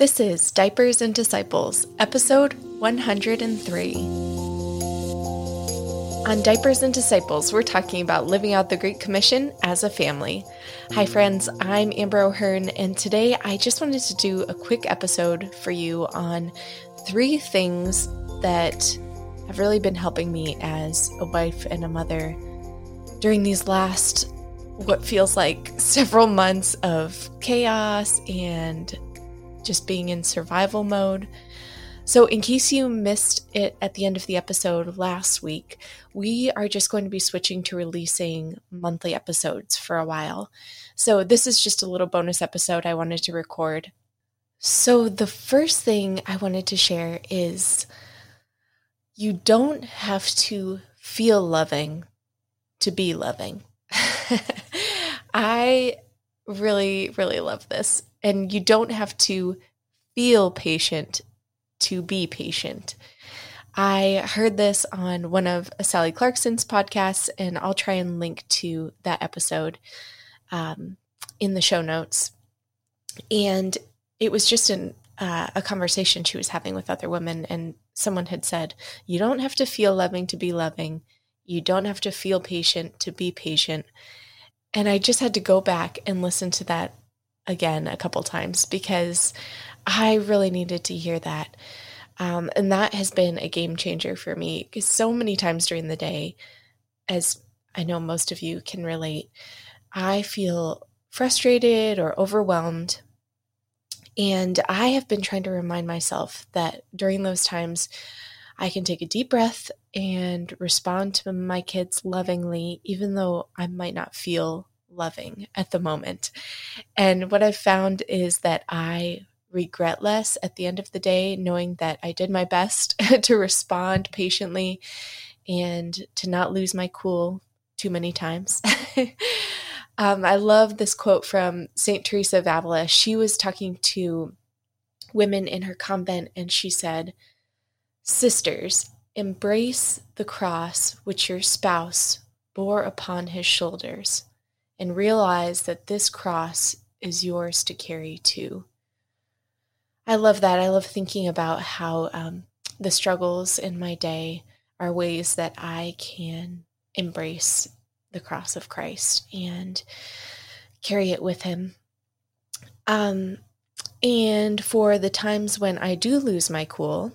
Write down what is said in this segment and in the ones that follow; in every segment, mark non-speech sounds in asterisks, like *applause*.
This is Diapers and Disciples, episode 103. On Diapers and Disciples, we're talking about living out the Great Commission as a family. Hi, friends, I'm Amber O'Hearn, and today I just wanted to do a quick episode for you on three things that have really been helping me as a wife and a mother during these last, what feels like several months of chaos and just being in survival mode. So, in case you missed it at the end of the episode last week, we are just going to be switching to releasing monthly episodes for a while. So, this is just a little bonus episode I wanted to record. So, the first thing I wanted to share is you don't have to feel loving to be loving. *laughs* I really, really love this and you don't have to feel patient to be patient. I heard this on one of Sally Clarkson's podcasts, and I'll try and link to that episode um, in the show notes. And it was just an, uh, a conversation she was having with other women, and someone had said, You don't have to feel loving to be loving. You don't have to feel patient to be patient. And I just had to go back and listen to that again a couple times because I really needed to hear that. Um, and that has been a game changer for me because so many times during the day, as I know most of you can relate, I feel frustrated or overwhelmed. And I have been trying to remind myself that during those times, I can take a deep breath and respond to my kids lovingly, even though I might not feel loving at the moment. And what I've found is that I regret less at the end of the day, knowing that I did my best *laughs* to respond patiently and to not lose my cool too many times. *laughs* um, I love this quote from St. Teresa of Avila. She was talking to women in her convent and she said, Sisters, embrace the cross which your spouse bore upon his shoulders and realize that this cross is yours to carry too. I love that. I love thinking about how um, the struggles in my day are ways that I can embrace the cross of Christ and carry it with Him. Um, and for the times when I do lose my cool,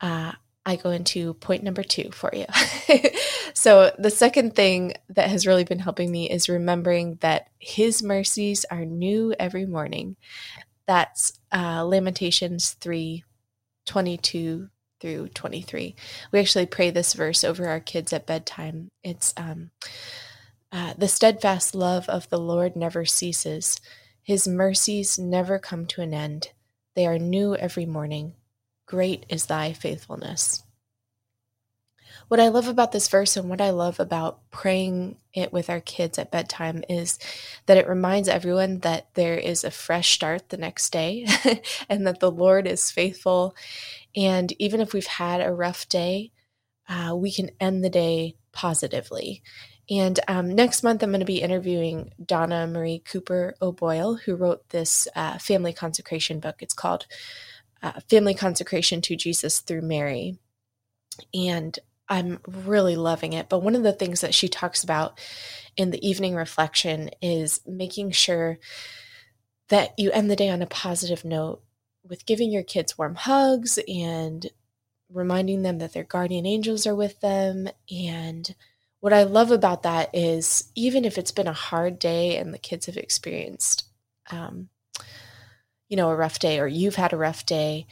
uh, I go into point number two for you. *laughs* so, the second thing that has really been helping me is remembering that His mercies are new every morning. That's uh, Lamentations 3 22 through 23. We actually pray this verse over our kids at bedtime. It's um, uh, the steadfast love of the Lord never ceases, His mercies never come to an end. They are new every morning. Great is thy faithfulness. What I love about this verse and what I love about praying it with our kids at bedtime is that it reminds everyone that there is a fresh start the next day *laughs* and that the Lord is faithful. And even if we've had a rough day, uh, we can end the day positively. And um, next month, I'm going to be interviewing Donna Marie Cooper O'Boyle, who wrote this uh, family consecration book. It's called uh, family consecration to Jesus through Mary. And I'm really loving it. But one of the things that she talks about in the evening reflection is making sure that you end the day on a positive note with giving your kids warm hugs and reminding them that their guardian angels are with them. And what I love about that is even if it's been a hard day and the kids have experienced um, you know, a rough day or you've had a rough day,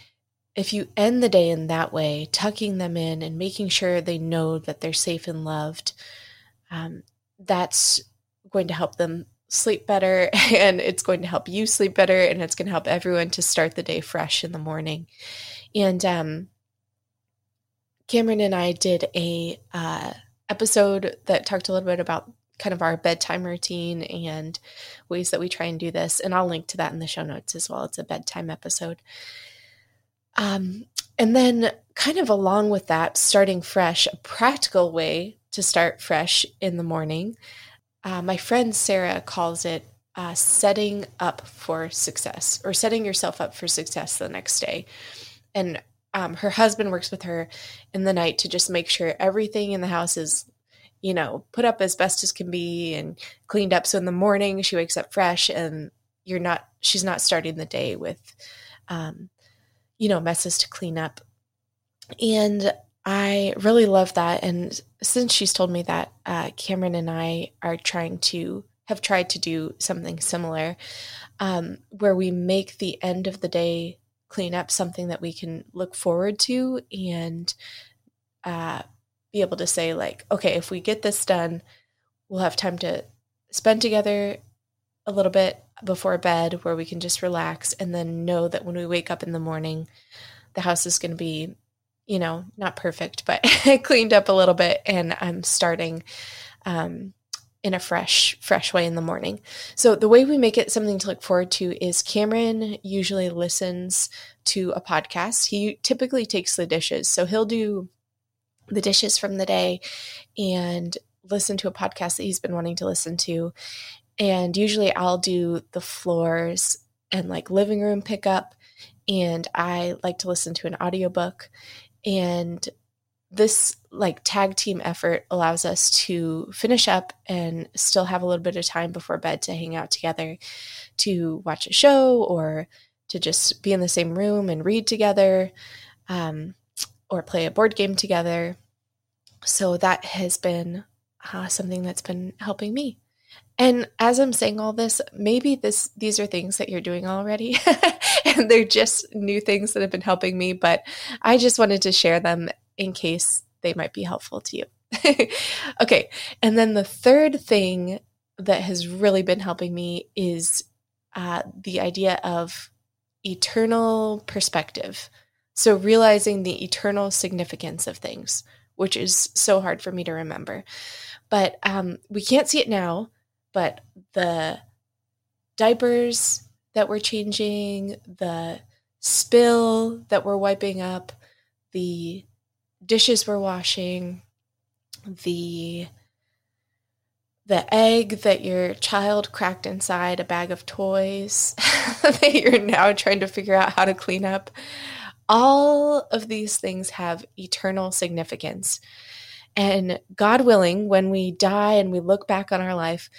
if you end the day in that way, tucking them in and making sure they know that they're safe and loved, um, that's going to help them sleep better *laughs* and it's going to help you sleep better and it's going to help everyone to start the day fresh in the morning. And um, Cameron and I did a uh, episode that talked a little bit about kind of our bedtime routine and ways that we try and do this. And I'll link to that in the show notes as well. It's a bedtime episode. Um, and then, kind of along with that, starting fresh, a practical way to start fresh in the morning. Uh, my friend Sarah calls it uh, setting up for success or setting yourself up for success the next day. And um, her husband works with her in the night to just make sure everything in the house is, you know, put up as best as can be and cleaned up. So in the morning, she wakes up fresh and you're not, she's not starting the day with, um, you know, messes to clean up. And I really love that. And since she's told me that, uh, Cameron and I are trying to have tried to do something similar um, where we make the end of the day clean up something that we can look forward to and uh, be able to say, like, okay, if we get this done, we'll have time to spend together a little bit before bed where we can just relax and then know that when we wake up in the morning, the house is going to be, you know, not perfect, but *laughs* cleaned up a little bit. And I'm starting um, in a fresh fresh way in the morning. So the way we make it something to look forward to is Cameron usually listens to a podcast. He typically takes the dishes. So he'll do the dishes from the day and listen to a podcast that he's been wanting to listen to. And usually I'll do the floors and like living room pickup and I like to listen to an audiobook and this like tag team effort allows us to finish up and still have a little bit of time before bed to hang out together to watch a show or to just be in the same room and read together um, or play a board game together so that has been uh, something that's been helping me and as i'm saying all this maybe this these are things that you're doing already *laughs* and they're just new things that have been helping me but i just wanted to share them in case they might be helpful to you. *laughs* okay. And then the third thing that has really been helping me is uh, the idea of eternal perspective. So, realizing the eternal significance of things, which is so hard for me to remember. But um, we can't see it now, but the diapers that we're changing, the spill that we're wiping up, the dishes we're washing, the the egg that your child cracked inside a bag of toys *laughs* that you're now trying to figure out how to clean up. All of these things have eternal significance. And God willing, when we die and we look back on our life,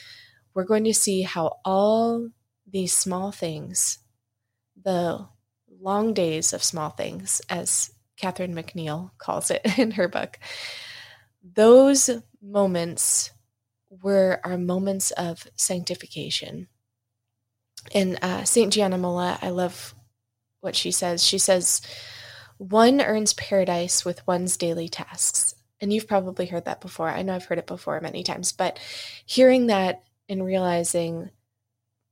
we're going to see how all these small things, the long days of small things, as Catherine McNiel calls it *laughs* in her book. Those moments were our moments of sanctification. And uh, St. Gianna Molla, I love what she says. She says, One earns paradise with one's daily tasks. And you've probably heard that before. I know I've heard it before many times, but hearing that and realizing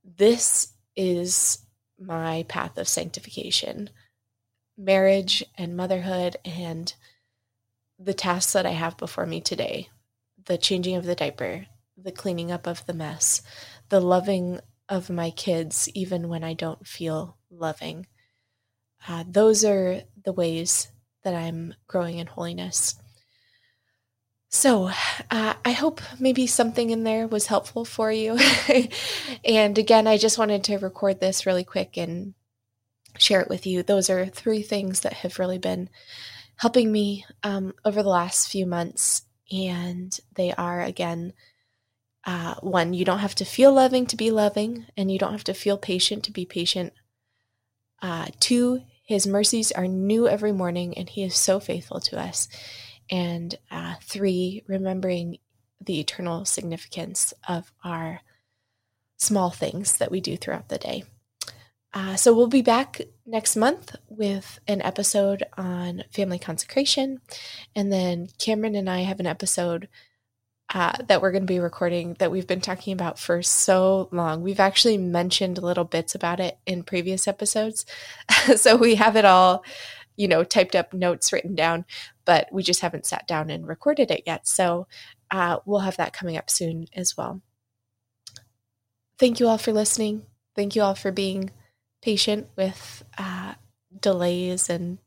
this is my path of sanctification marriage and motherhood and the tasks that I have before me today the changing of the diaper, the cleaning up of the mess, the loving of my kids, even when I don't feel loving. Uh, those are the ways that I'm growing in holiness. So, uh, I hope maybe something in there was helpful for you. *laughs* and again, I just wanted to record this really quick and share it with you. Those are three things that have really been helping me um, over the last few months. And they are, again, uh, one, you don't have to feel loving to be loving, and you don't have to feel patient to be patient. Uh, two, his mercies are new every morning, and he is so faithful to us. And uh, three, remembering the eternal significance of our small things that we do throughout the day. Uh, so we'll be back next month with an episode on family consecration. And then Cameron and I have an episode uh, that we're going to be recording that we've been talking about for so long. We've actually mentioned little bits about it in previous episodes. *laughs* so we have it all, you know, typed up notes written down, but we just haven't sat down and recorded it yet. So uh, we'll have that coming up soon as well. Thank you all for listening. Thank you all for being patient with uh, delays and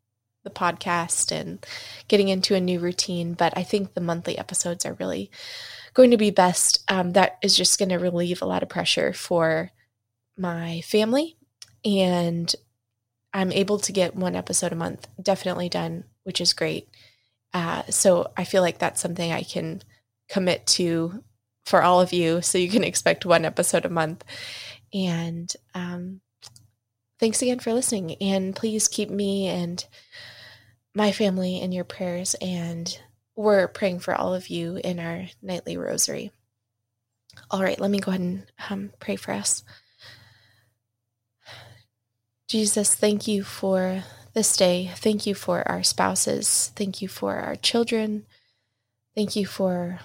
the podcast and getting into a new routine. But I think the monthly episodes are really going to be best. Um, that is just going to relieve a lot of pressure for my family. And I'm able to get one episode a month definitely done, which is great. Uh, so I feel like that's something I can commit to for all of you. So you can expect one episode a month. And um, thanks again for listening. And please keep me and my family in your prayers. And we're praying for all of you in our nightly rosary. All right, let me go ahead and um, pray for us. Jesus, thank you for this day. Thank you for our spouses. Thank you for our children. Thank you for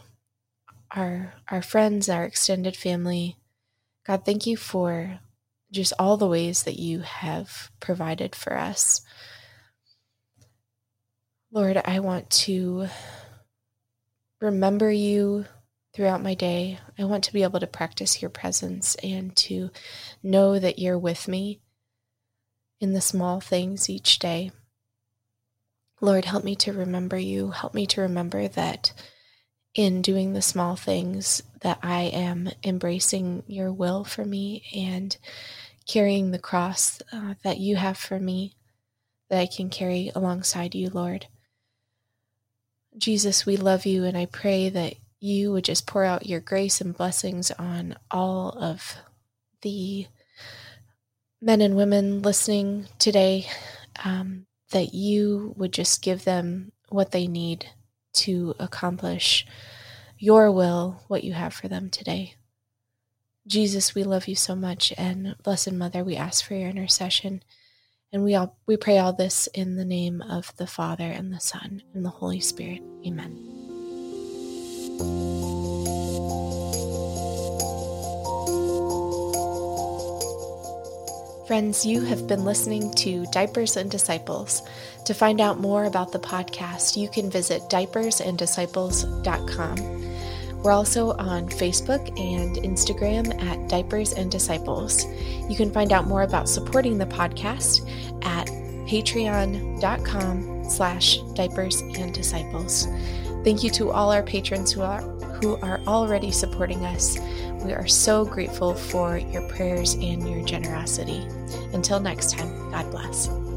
our our friends, our extended family. God, thank you for just all the ways that you have provided for us. Lord, I want to remember you throughout my day. I want to be able to practice your presence and to know that you're with me in the small things each day. Lord, help me to remember you. Help me to remember that in doing the small things that I am embracing your will for me and carrying the cross uh, that you have for me that I can carry alongside you, Lord. Jesus, we love you, and I pray that you would just pour out your grace and blessings on all of the men and women listening today, um, that you would just give them what they need to accomplish your will, what you have for them today. Jesus, we love you so much, and Blessed Mother, we ask for your intercession. And we all we pray all this in the name of the Father and the Son and the Holy Spirit. Amen. Friends, you have been listening to Diapers and Disciples. To find out more about the podcast, you can visit diapersanddisciples.com. We're also on Facebook and Instagram at Diapers and Disciples. You can find out more about supporting the podcast at patreon.com slash diapers and disciples. Thank you to all our patrons who are who are already supporting us. We are so grateful for your prayers and your generosity. Until next time, God bless.